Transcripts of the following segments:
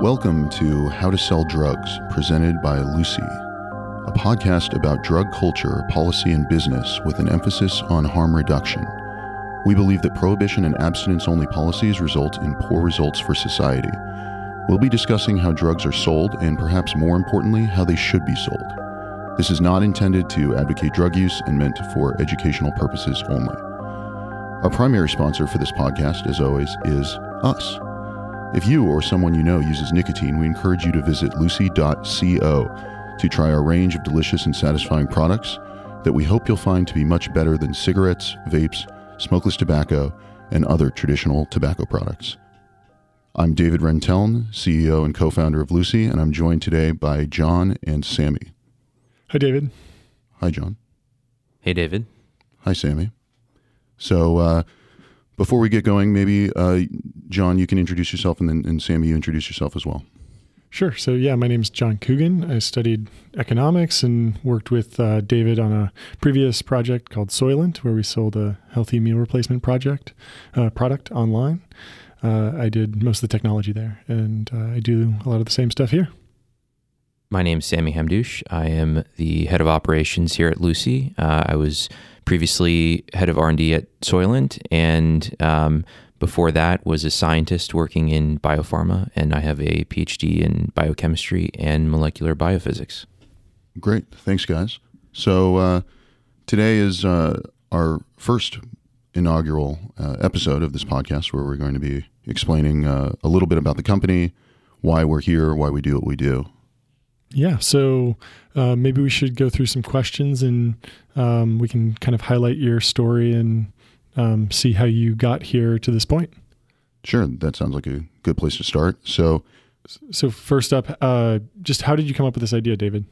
Welcome to How to Sell Drugs, presented by Lucy, a podcast about drug culture, policy, and business with an emphasis on harm reduction. We believe that prohibition and abstinence only policies result in poor results for society. We'll be discussing how drugs are sold and, perhaps more importantly, how they should be sold. This is not intended to advocate drug use and meant for educational purposes only. Our primary sponsor for this podcast, as always, is us. If you or someone you know uses nicotine, we encourage you to visit lucy.co to try our range of delicious and satisfying products that we hope you'll find to be much better than cigarettes, vapes, smokeless tobacco, and other traditional tobacco products. I'm David Renteln, CEO and co founder of Lucy, and I'm joined today by John and Sammy. Hi, David. Hi, John. Hey, David. Hi, Sammy. So, uh, before we get going, maybe uh, John, you can introduce yourself, and then and Sammy, you introduce yourself as well. Sure. So, yeah, my name is John Coogan. I studied economics and worked with uh, David on a previous project called Soylent, where we sold a healthy meal replacement project uh, product online. Uh, I did most of the technology there, and uh, I do a lot of the same stuff here. My name is Sammy Hamdouche. I am the head of operations here at Lucy. Uh, I was previously head of R&D at Soylent, and um, before that was a scientist working in biopharma, and I have a PhD in biochemistry and molecular biophysics. Great, thanks, guys. So uh, today is uh, our first inaugural uh, episode of this podcast, where we're going to be explaining uh, a little bit about the company, why we're here, why we do what we do. Yeah, so uh, maybe we should go through some questions and um, we can kind of highlight your story and um, see how you got here to this point. Sure, that sounds like a good place to start. So, so first up, uh, just how did you come up with this idea, David?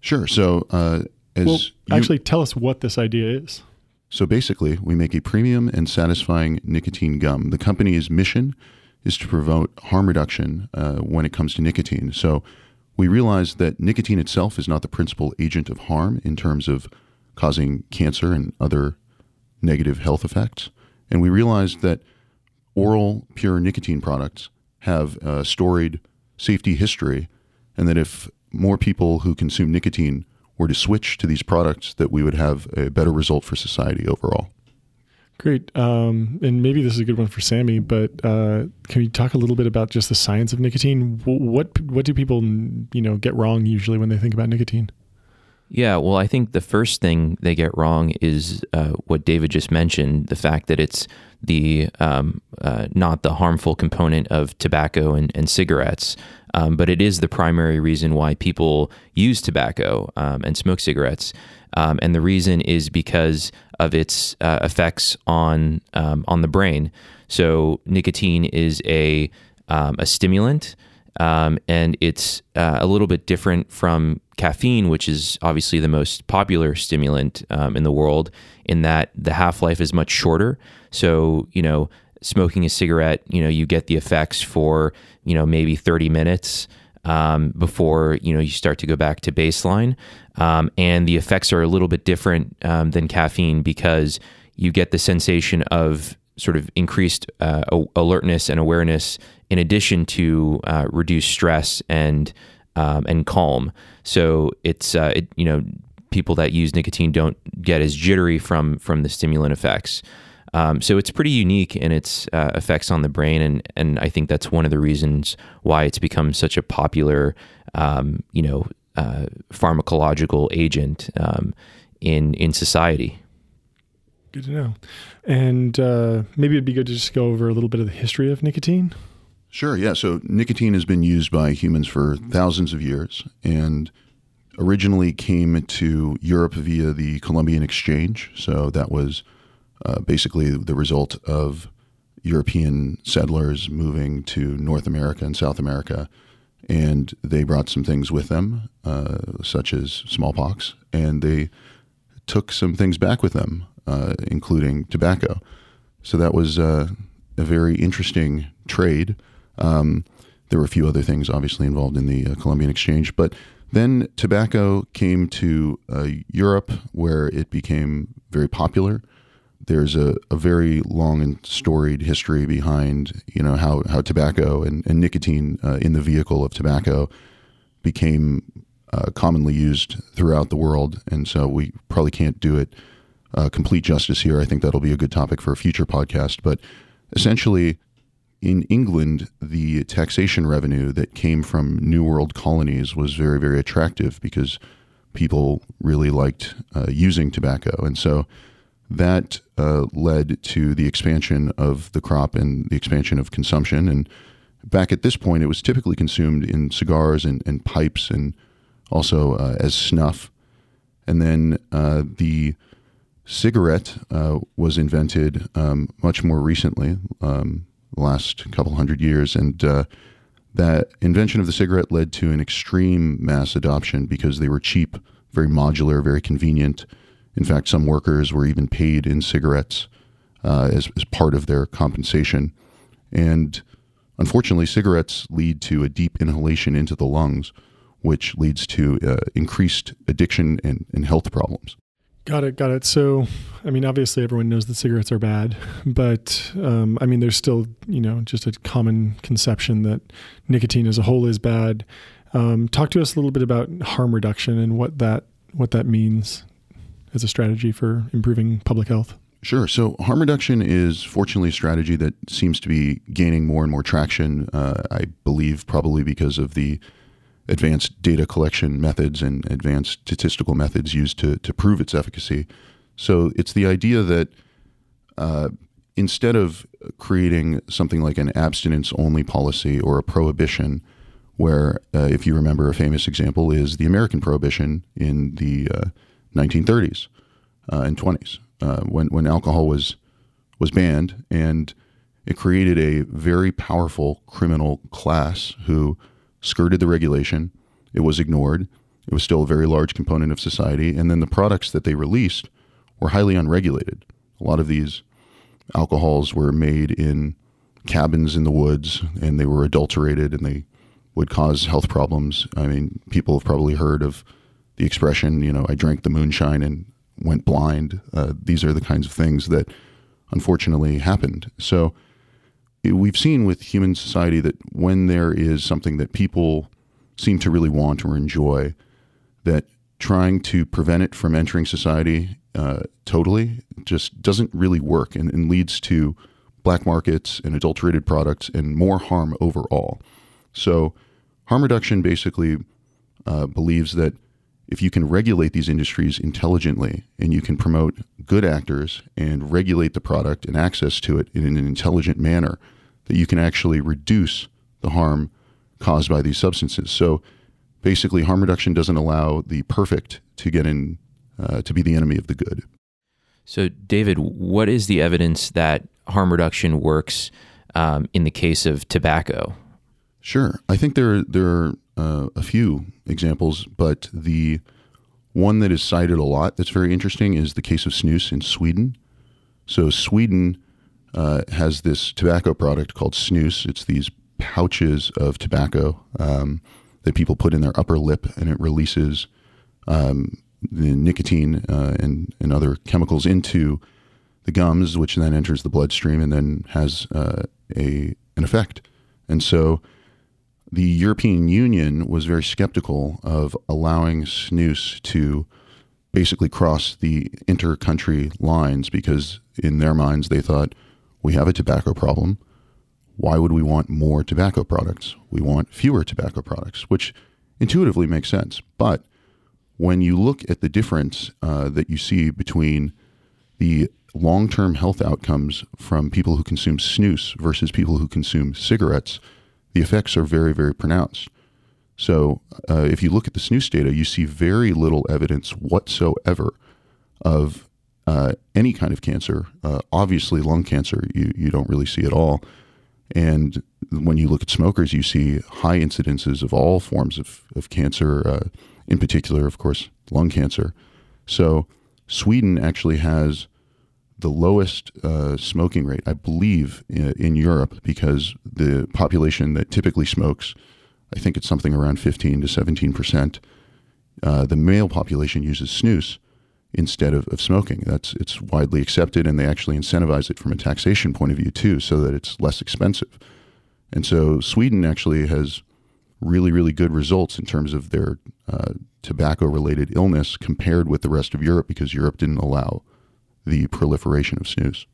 Sure. So, uh, as well, you, actually, tell us what this idea is. So basically, we make a premium and satisfying nicotine gum. The company's mission is to promote harm reduction uh, when it comes to nicotine. So we realize that nicotine itself is not the principal agent of harm in terms of causing cancer and other negative health effects. And we realized that oral pure nicotine products have a storied safety history, and that if more people who consume nicotine were to switch to these products, that we would have a better result for society overall. Great. Um, and maybe this is a good one for Sammy, but uh, can you talk a little bit about just the science of nicotine? What what do people you know get wrong usually when they think about nicotine? Yeah, well, I think the first thing they get wrong is uh, what David just mentioned: the fact that it's the um, uh, not the harmful component of tobacco and, and cigarettes, um, but it is the primary reason why people use tobacco um, and smoke cigarettes. Um, and the reason is because of its uh, effects on um, on the brain. So nicotine is a um, a stimulant, and it's uh, a little bit different from caffeine, which is obviously the most popular stimulant um, in the world. In that the half life is much shorter. So you know, smoking a cigarette, you know, you get the effects for you know maybe thirty minutes um, before you know you start to go back to baseline, um, and the effects are a little bit different um, than caffeine because you get the sensation of sort of increased uh, alertness and awareness in addition to uh, reduced stress and um, and calm. So it's uh, it, you know people that use nicotine don't get as jittery from from the stimulant effects. Um, so it's pretty unique in its uh, effects on the brain, and and I think that's one of the reasons why it's become such a popular, um, you know, uh, pharmacological agent um, in in society. Good to know. And uh, maybe it'd be good to just go over a little bit of the history of nicotine. Sure. Yeah. So nicotine has been used by humans for thousands of years, and originally came to Europe via the Columbian Exchange. So that was uh, basically the result of European settlers moving to North America and South America. And they brought some things with them, uh, such as smallpox, and they took some things back with them, uh, including tobacco. So that was uh, a very interesting trade. Um, there were a few other things, obviously, involved in the uh, Columbian Exchange, but then tobacco came to uh, Europe, where it became very popular there's a, a very long and storied history behind you know how, how tobacco and, and nicotine uh, in the vehicle of tobacco became uh, commonly used throughout the world, and so we probably can't do it uh, complete justice here. I think that'll be a good topic for a future podcast. But essentially, in England, the taxation revenue that came from New World colonies was very, very attractive because people really liked uh, using tobacco, and so that uh, led to the expansion of the crop and the expansion of consumption. And back at this point, it was typically consumed in cigars and, and pipes and also uh, as snuff. And then uh, the cigarette uh, was invented um, much more recently, um, last couple hundred years. And uh, that invention of the cigarette led to an extreme mass adoption because they were cheap, very modular, very convenient in fact, some workers were even paid in cigarettes uh, as, as part of their compensation. And unfortunately, cigarettes lead to a deep inhalation into the lungs, which leads to uh, increased addiction and, and health problems. Got it, got it. So, I mean, obviously, everyone knows that cigarettes are bad, but um, I mean, there's still, you know, just a common conception that nicotine as a whole is bad. Um, talk to us a little bit about harm reduction and what that what that means as a strategy for improving public health? Sure. So harm reduction is fortunately a strategy that seems to be gaining more and more traction. Uh, I believe probably because of the advanced data collection methods and advanced statistical methods used to, to prove its efficacy. So it's the idea that uh, instead of creating something like an abstinence only policy or a prohibition, where, uh, if you remember, a famous example is the American prohibition in the uh, 1930s uh, and 20s uh, when when alcohol was was banned and it created a very powerful criminal class who skirted the regulation. It was ignored. It was still a very large component of society. And then the products that they released were highly unregulated. A lot of these alcohols were made in cabins in the woods and they were adulterated and they would cause health problems. I mean, people have probably heard of the expression, you know, I drank the moonshine and went blind. Uh, these are the kinds of things that unfortunately happened. So we've seen with human society that when there is something that people seem to really want or enjoy, that trying to prevent it from entering society uh, totally just doesn't really work and, and leads to black markets and adulterated products and more harm overall. So, harm reduction basically uh, believes that if you can regulate these industries intelligently and you can promote good actors and regulate the product and access to it in an intelligent manner, that you can actually reduce the harm caused by these substances. So basically, harm reduction doesn't allow the perfect to get in uh, to be the enemy of the good. So, David, what is the evidence that harm reduction works um, in the case of tobacco? Sure, I think there there are uh, a few examples, but the one that is cited a lot that's very interesting is the case of snus in Sweden. So Sweden uh, has this tobacco product called snus. It's these pouches of tobacco um, that people put in their upper lip, and it releases um, the nicotine uh, and and other chemicals into the gums, which then enters the bloodstream and then has uh, a an effect. And so the European Union was very skeptical of allowing snus to basically cross the inter-country lines because in their minds they thought we have a tobacco problem. Why would we want more tobacco products? We want fewer tobacco products, which intuitively makes sense. But when you look at the difference uh, that you see between the long term health outcomes from people who consume snus versus people who consume cigarettes, the effects are very, very pronounced. So, uh, if you look at the snus data, you see very little evidence whatsoever of uh, any kind of cancer. Uh, obviously, lung cancer, you, you don't really see at all. And when you look at smokers, you see high incidences of all forms of, of cancer, uh, in particular, of course, lung cancer. So, Sweden actually has the lowest uh, smoking rate, I believe, in, in, Europe because the population that typically smokes, I think it's something around 15 to 17 percent. Uh, the male population uses snus, instead of, of smoking. That's it's widely accepted, and they actually incentivize it from a taxation point of view too, so that it's less expensive. And so Sweden actually has really, really good results in terms of their uh, tobacco-related illness compared with the rest of Europe because Europe didn't allow the proliferation of snus.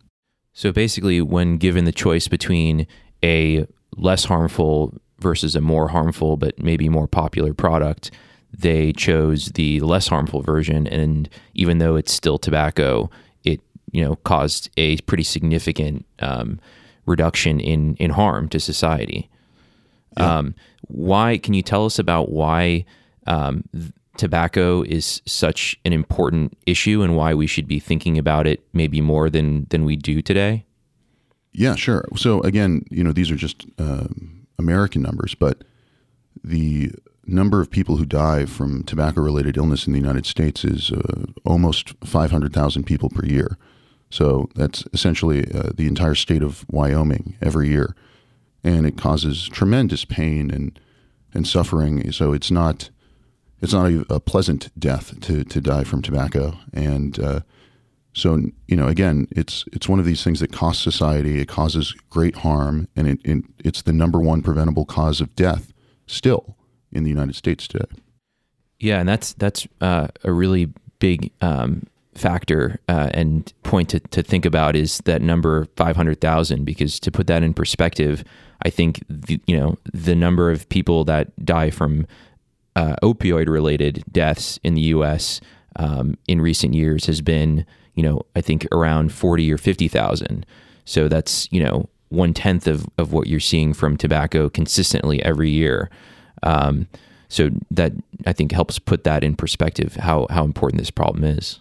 So basically, when given the choice between a less harmful versus a more harmful but maybe more popular product, they chose the less harmful version. And even though it's still tobacco, it you know caused a pretty significant um, reduction in in harm to society. Yeah. Um, why? Can you tell us about why um, tobacco is such an important issue and why we should be thinking about it maybe more than than we do today? Yeah, sure. So again, you know, these are just uh, American numbers, but the number of people who die from tobacco-related illness in the United States is uh, almost 500,000 people per year. So that's essentially uh, the entire state of Wyoming every year, and it causes tremendous pain and and suffering. So it's not it's not a, a pleasant death to to die from tobacco, and uh, so you know again, it's it's one of these things that costs society. It causes great harm, and it, it it's the number one preventable cause of death still in the United States today. Yeah, and that's that's uh, a really big um, factor uh, and point to, to think about is that number 500,000 because to put that in perspective, I think the, you know the number of people that die from uh, opioid related deaths in the U.S. Um, in recent years has been, you know, I think around 40 or 50,000. So that's, you know, one tenth of, of what you're seeing from tobacco consistently every year. Um, so that I think helps put that in perspective how, how important this problem is.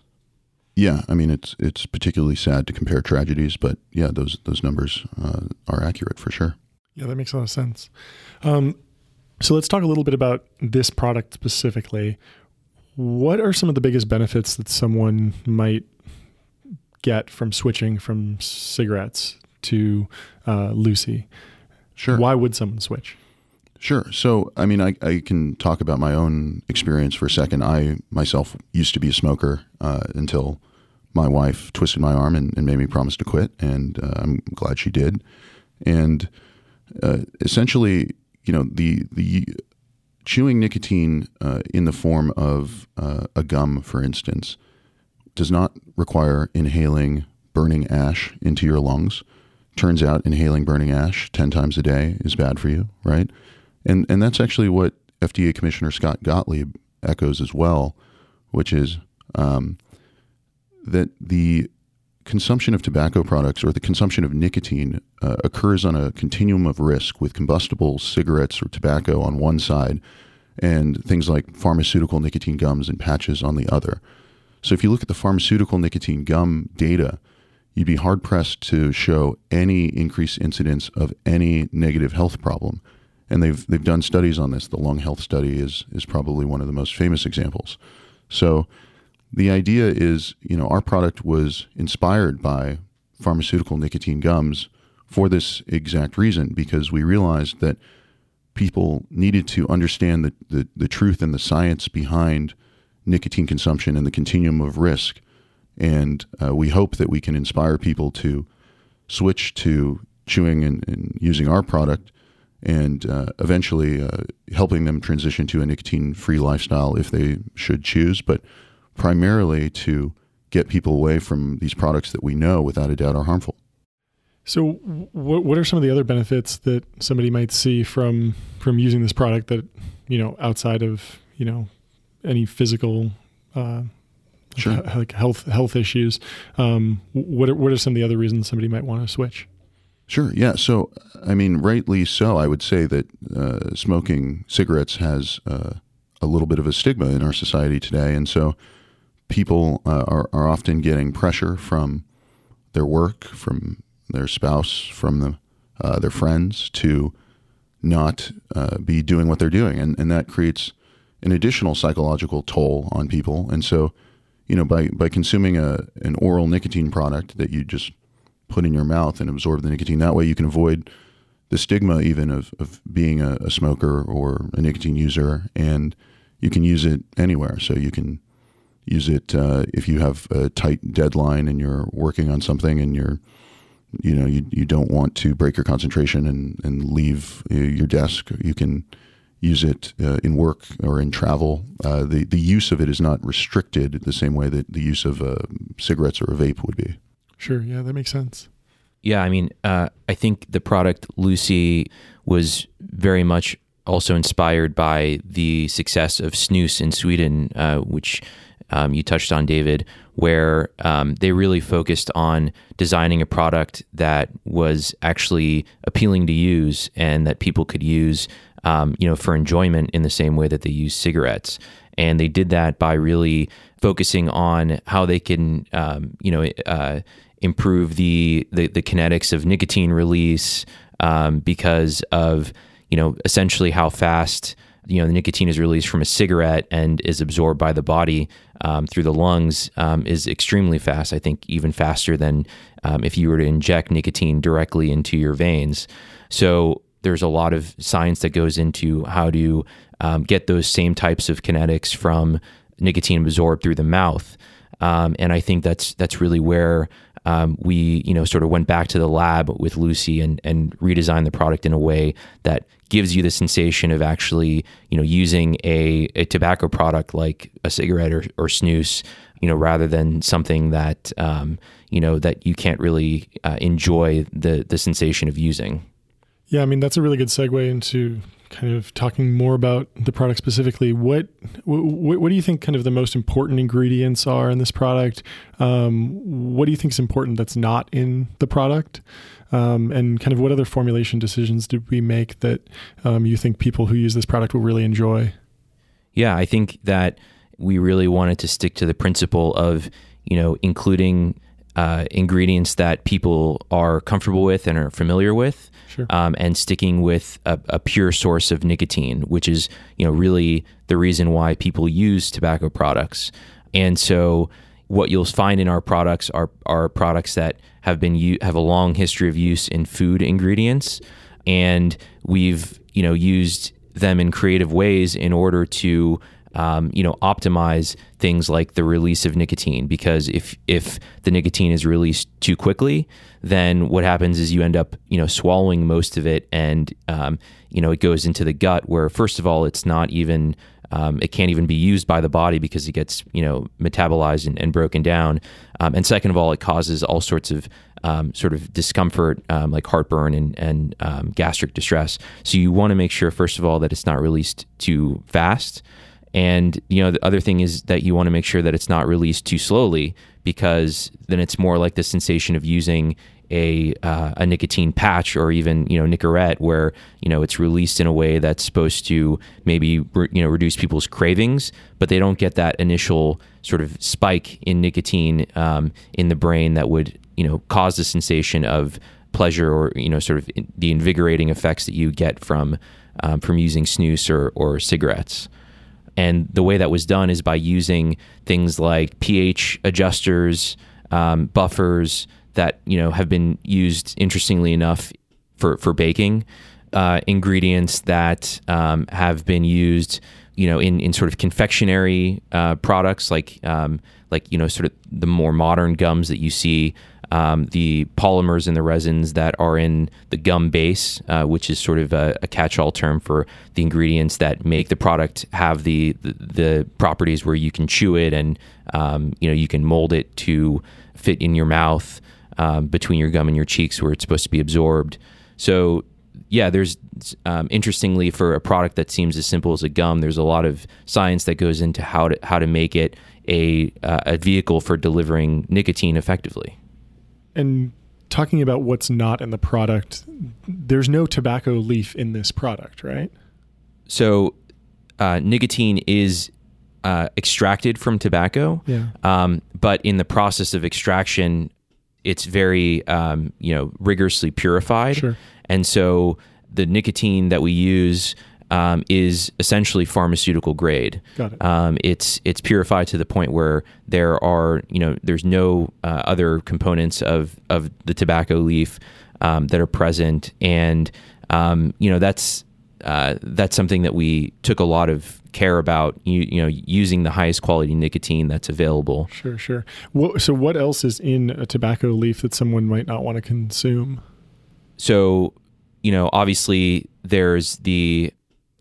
Yeah, I mean it's it's particularly sad to compare tragedies, but yeah, those those numbers uh, are accurate for sure. Yeah, that makes a lot of sense. Um, so let's talk a little bit about this product specifically. What are some of the biggest benefits that someone might get from switching from cigarettes to uh, Lucy? Sure. Why would someone switch? Sure. So, I mean, I, I can talk about my own experience for a second. I myself used to be a smoker uh, until my wife twisted my arm and, and made me promise to quit, and uh, I'm glad she did. And uh, essentially, you know the the chewing nicotine uh, in the form of uh, a gum, for instance, does not require inhaling burning ash into your lungs. Turns out inhaling burning ash ten times a day is bad for you, right? And and that's actually what FDA Commissioner Scott Gottlieb echoes as well, which is um, that the consumption of tobacco products or the consumption of nicotine uh, occurs on a continuum of risk with combustible cigarettes or tobacco on one side and things like pharmaceutical nicotine gums and patches on the other. So if you look at the pharmaceutical nicotine gum data, you'd be hard pressed to show any increased incidence of any negative health problem. And they've they've done studies on this. The lung health study is is probably one of the most famous examples. So the idea is, you know, our product was inspired by pharmaceutical nicotine gums for this exact reason, because we realized that people needed to understand the, the, the truth and the science behind nicotine consumption and the continuum of risk. And uh, we hope that we can inspire people to switch to chewing and, and using our product and uh, eventually uh, helping them transition to a nicotine free lifestyle if they should choose. But primarily to get people away from these products that we know without a doubt are harmful. So, what what are some of the other benefits that somebody might see from from using this product that you know outside of you know any physical uh, sure. like health health issues? Um, what are, what are some of the other reasons somebody might want to switch? Sure. Yeah. So, I mean, rightly so. I would say that uh, smoking cigarettes has uh, a little bit of a stigma in our society today, and so people uh, are, are often getting pressure from their work, from their spouse, from the, uh, their friends to not uh, be doing what they're doing. And, and that creates an additional psychological toll on people. And so, you know, by, by consuming a, an oral nicotine product that you just put in your mouth and absorb the nicotine, that way you can avoid the stigma even of, of being a, a smoker or a nicotine user. And you can use it anywhere. So you can use it uh, if you have a tight deadline and you're working on something and you're you know you, you don't want to break your concentration and, and leave uh, your desk you can use it uh, in work or in travel. Uh, the, the use of it is not restricted the same way that the use of uh, cigarettes or a vape would be. Sure. Yeah that makes sense. Yeah i mean uh, i think the product lucy was very much also inspired by the success of snus in sweden uh, which um, you touched on, David, where um, they really focused on designing a product that was actually appealing to use and that people could use, um, you know, for enjoyment in the same way that they use cigarettes. And they did that by really focusing on how they can, um, you know, uh, improve the, the, the kinetics of nicotine release um, because of, you know, essentially how fast you know the nicotine is released from a cigarette and is absorbed by the body um, through the lungs um, is extremely fast. I think even faster than um, if you were to inject nicotine directly into your veins. So there's a lot of science that goes into how to um, get those same types of kinetics from nicotine absorbed through the mouth. Um, and I think that's that's really where um, we you know sort of went back to the lab with Lucy and and redesigned the product in a way that gives you the sensation of actually, you know, using a, a tobacco product like a cigarette or, or snus, you know, rather than something that, um, you know, that you can't really uh, enjoy the, the sensation of using. Yeah, I mean, that's a really good segue into kind of talking more about the product specifically. What, what, what do you think kind of the most important ingredients are in this product? Um, what do you think is important that's not in the product? Um, and kind of what other formulation decisions did we make that um, you think people who use this product will really enjoy? Yeah, I think that we really wanted to stick to the principle of, you know, including uh, ingredients that people are comfortable with and are familiar with, sure. um, and sticking with a, a, pure source of nicotine, which is you know really the reason why people use tobacco products. And so, what you'll find in our products are are products that have been have a long history of use in food ingredients, and we've you know used them in creative ways in order to um, you know optimize things like the release of nicotine because if if the nicotine is released too quickly then what happens is you end up you know swallowing most of it and um, you know it goes into the gut where first of all it's not even um, it can't even be used by the body because it gets you know metabolized and, and broken down. Um, and second of all, it causes all sorts of um, sort of discomfort, um, like heartburn and, and um, gastric distress. So you want to make sure first of all that it's not released too fast. And you know the other thing is that you want to make sure that it's not released too slowly because then it's more like the sensation of using a uh, a nicotine patch or even you know Nicorette where you know it's released in a way that's supposed to maybe re- you know reduce people's cravings, but they don't get that initial sort of spike in nicotine um, in the brain that would you know cause the sensation of pleasure or you know sort of the invigorating effects that you get from um, from using snus or or cigarettes. And the way that was done is by using things like pH adjusters, um, buffers, that you know have been used interestingly enough for for baking uh, ingredients that um, have been used you know in, in sort of confectionery uh, products like um, like you know sort of the more modern gums that you see um, the polymers and the resins that are in the gum base, uh, which is sort of a, a, catch-all term for the ingredients that make the product have the the, the properties where you can chew it and um, you know you can mold it to fit in your mouth um, between your gum and your cheeks where it's supposed to be absorbed. So, yeah, there's um, interestingly for a product that seems as simple as a gum, there's a lot of science that goes into how to how to make it a uh, a vehicle for delivering nicotine effectively. And talking about what's not in the product, there's no tobacco leaf in this product, right? So, uh, nicotine is uh, extracted from tobacco. Yeah. Um, but in the process of extraction, it's very um, you know rigorously purified, sure. and so the nicotine that we use um, is essentially pharmaceutical grade. Got it. Um, it's it's purified to the point where there are you know there's no uh, other components of of the tobacco leaf um, that are present, and um, you know that's uh, that's something that we took a lot of care about. You, you know, using the highest quality nicotine that's available. Sure, sure. What, so, what else is in a tobacco leaf that someone might not want to consume? So, you know, obviously there's the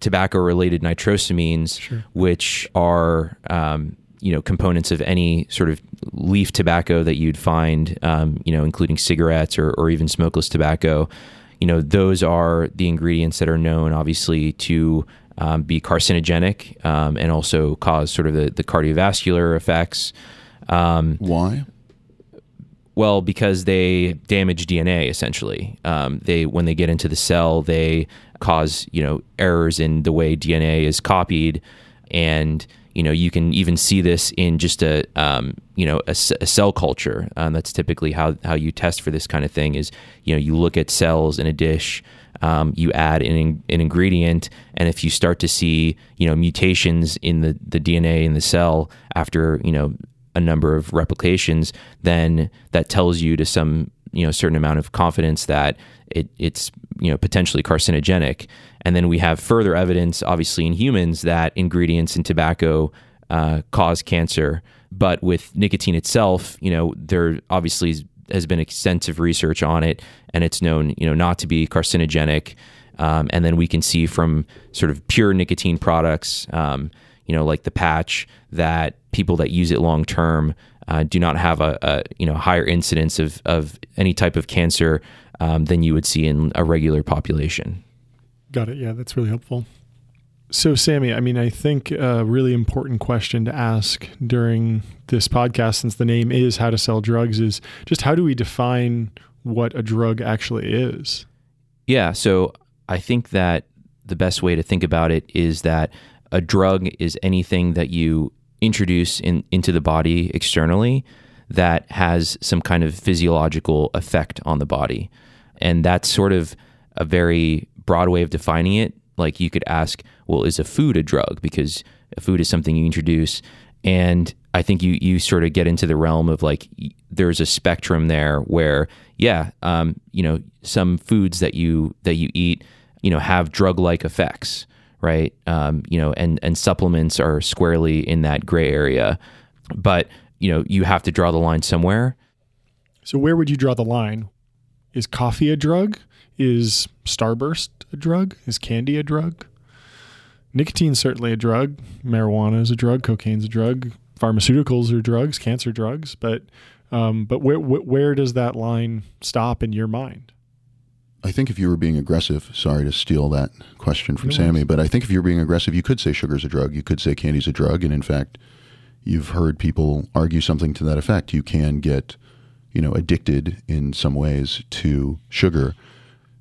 tobacco related nitrosamines, sure. which are um, you know components of any sort of leaf tobacco that you'd find, um, you know, including cigarettes or, or even smokeless tobacco. You know, those are the ingredients that are known, obviously, to um, be carcinogenic um, and also cause sort of the, the cardiovascular effects. Um, Why? Well, because they damage DNA essentially. Um, they when they get into the cell, they cause you know errors in the way DNA is copied, and you know you can even see this in just a um, you know a, a cell culture. Um, that's typically how how you test for this kind of thing. Is you know you look at cells in a dish. Um, you add an, an ingredient, and if you start to see, you know, mutations in the, the DNA in the cell after, you know, a number of replications, then that tells you to some you know certain amount of confidence that it, it's you know potentially carcinogenic. And then we have further evidence, obviously in humans, that ingredients in tobacco uh, cause cancer. But with nicotine itself, you know, there obviously has been extensive research on it, and it's known you know not to be carcinogenic. Um, and then we can see from sort of pure nicotine products, um, you know, like the patch, that people that use it long term uh, do not have a, a, you know higher incidence of of any type of cancer um, than you would see in a regular population. Got it. Yeah, that's really helpful. So, Sammy, I mean, I think a really important question to ask during this podcast, since the name is How to Sell Drugs, is just how do we define what a drug actually is? Yeah. So, I think that the best way to think about it is that a drug is anything that you introduce in, into the body externally that has some kind of physiological effect on the body. And that's sort of a very broad way of defining it. Like you could ask, well, is a food a drug? Because a food is something you introduce. And I think you you sort of get into the realm of like there's a spectrum there where yeah, um, you know, some foods that you that you eat, you know, have drug like effects right? Um, you know, and and supplements are squarely in that gray area, but you know, you have to draw the line somewhere. So where would you draw the line? Is coffee a drug? Is Starburst a drug? Is candy a drug? Nicotine's certainly a drug. Marijuana is a drug. Cocaine's a drug. Pharmaceuticals are drugs. Cancer drugs. But um, but where where does that line stop in your mind? I think if you were being aggressive, sorry to steal that question from no Sammy, but I think if you're being aggressive, you could say sugar's a drug. You could say candy's a drug. And in fact, you've heard people argue something to that effect. You can get, you know, addicted in some ways to sugar.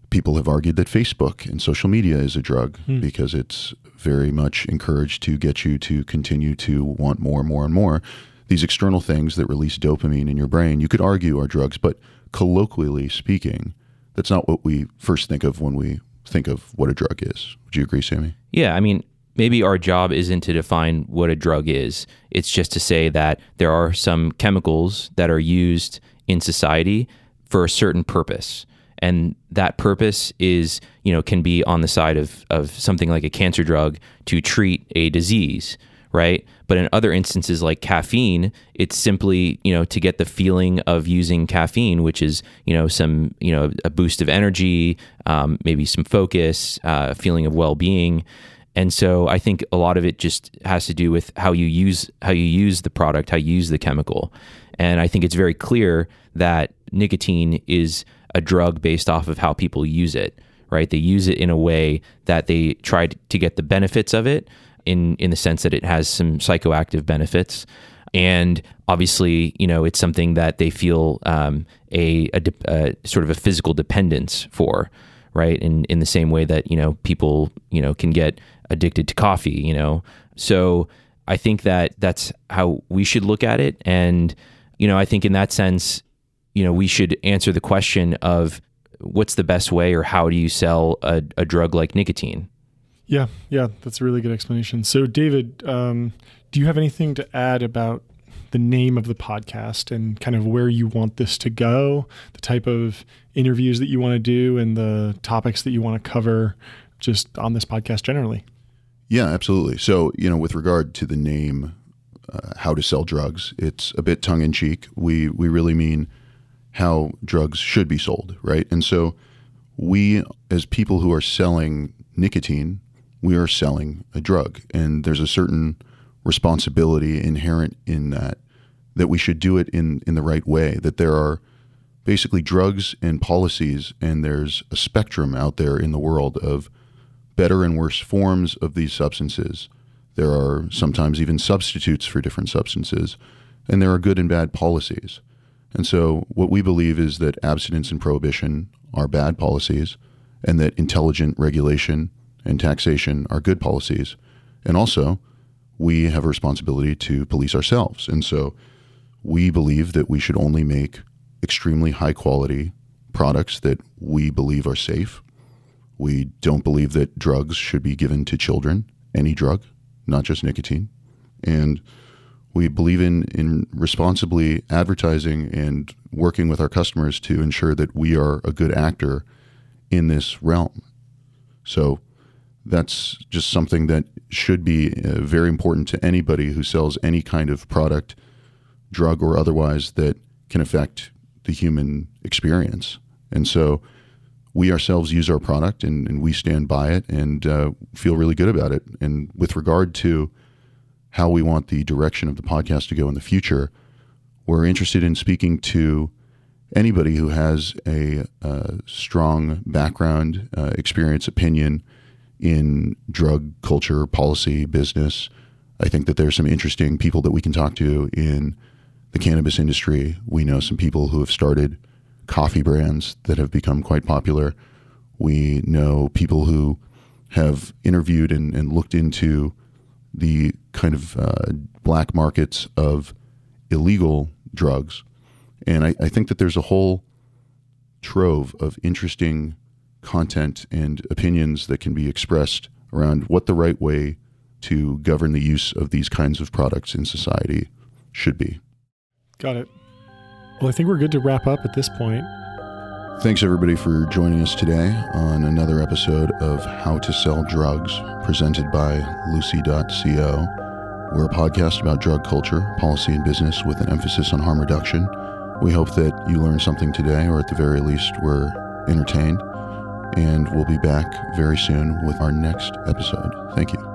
People have argued that Facebook and social media is a drug hmm. because it's very much encouraged to get you to continue to want more and more and more. These external things that release dopamine in your brain, you could argue are drugs, but colloquially speaking, that's not what we first think of when we think of what a drug is. Would you agree, Sammy? Yeah, I mean, maybe our job isn't to define what a drug is. It's just to say that there are some chemicals that are used in society for a certain purpose. And that purpose is, you know, can be on the side of, of something like a cancer drug to treat a disease right? But in other instances like caffeine, it's simply, you know, to get the feeling of using caffeine, which is, you know, some, you know, a boost of energy, um, maybe some focus, uh, a feeling of well-being. And so I think a lot of it just has to do with how you use how you use the product, how you use the chemical. And I think it's very clear that nicotine is a drug based off of how people use it, right? They use it in a way that they try to get the benefits of it, in in the sense that it has some psychoactive benefits and obviously you know it's something that they feel um, a, a, a, sort of a physical dependence for right? In in the same way that you know people you know can get addicted to coffee you know? So i think that that's how we should look at it. And you know i think in that sense you know we should answer the question of what's the best way or how do you sell a, a drug like nicotine? Yeah, yeah, that's a really good explanation. So, David, um, do you have anything to add about the name of the podcast and kind of where you want this to go, the type of interviews that you want to do, and the topics that you want to cover just on this podcast generally. Yeah, absolutely. So, you know, with regard to the name, uh, how to sell drugs, it's a bit tongue in cheek. We we really mean how drugs should be sold, right? And so, we as people who are selling nicotine, we are selling a drug, and there's a certain responsibility inherent in that that we should do it in in the right way. That there are basically drugs and policies, and there's a spectrum out there in the world of better and worse forms of these substances. There are sometimes even substitutes for different substances, and there are good and bad policies. And so, what we believe is that abstinence and prohibition are bad policies, and that intelligent regulation and taxation are good policies. And also, we have a responsibility to police ourselves. And so, we believe that we should only make extremely high quality products that we believe are safe. We don't believe that drugs should be given to children, any drug, not just nicotine. And we believe in, in responsibly advertising and working with our customers to ensure that we are a good actor in this realm. So that's just something that should be uh, very important to anybody who sells any kind of product, drug or otherwise, that can affect the human experience. And so we ourselves use our product and, and we stand by it and uh, feel really good about it. And with regard to how we want the direction of the podcast to go in the future, we're interested in speaking to anybody who has a, a strong background, uh, experience, opinion in drug culture, policy, business. I think that there's some interesting people that we can talk to in the cannabis industry. We know some people who have started coffee brands that have become quite popular. We know people who have interviewed and, and looked into the kind of uh, black markets of illegal drugs. And I, I think that there's a whole trove of interesting content and opinions that can be expressed around what the right way to govern the use of these kinds of products in society should be. Got it. Well, I think we're good to wrap up at this point. Thanks, everybody, for joining us today on another episode of How to Sell Drugs, presented by Lucy.co. We're a podcast about drug culture, policy, and business with an emphasis on harm reduction. We hope that you learned something today, or at the very least, were entertained. And we'll be back very soon with our next episode. Thank you.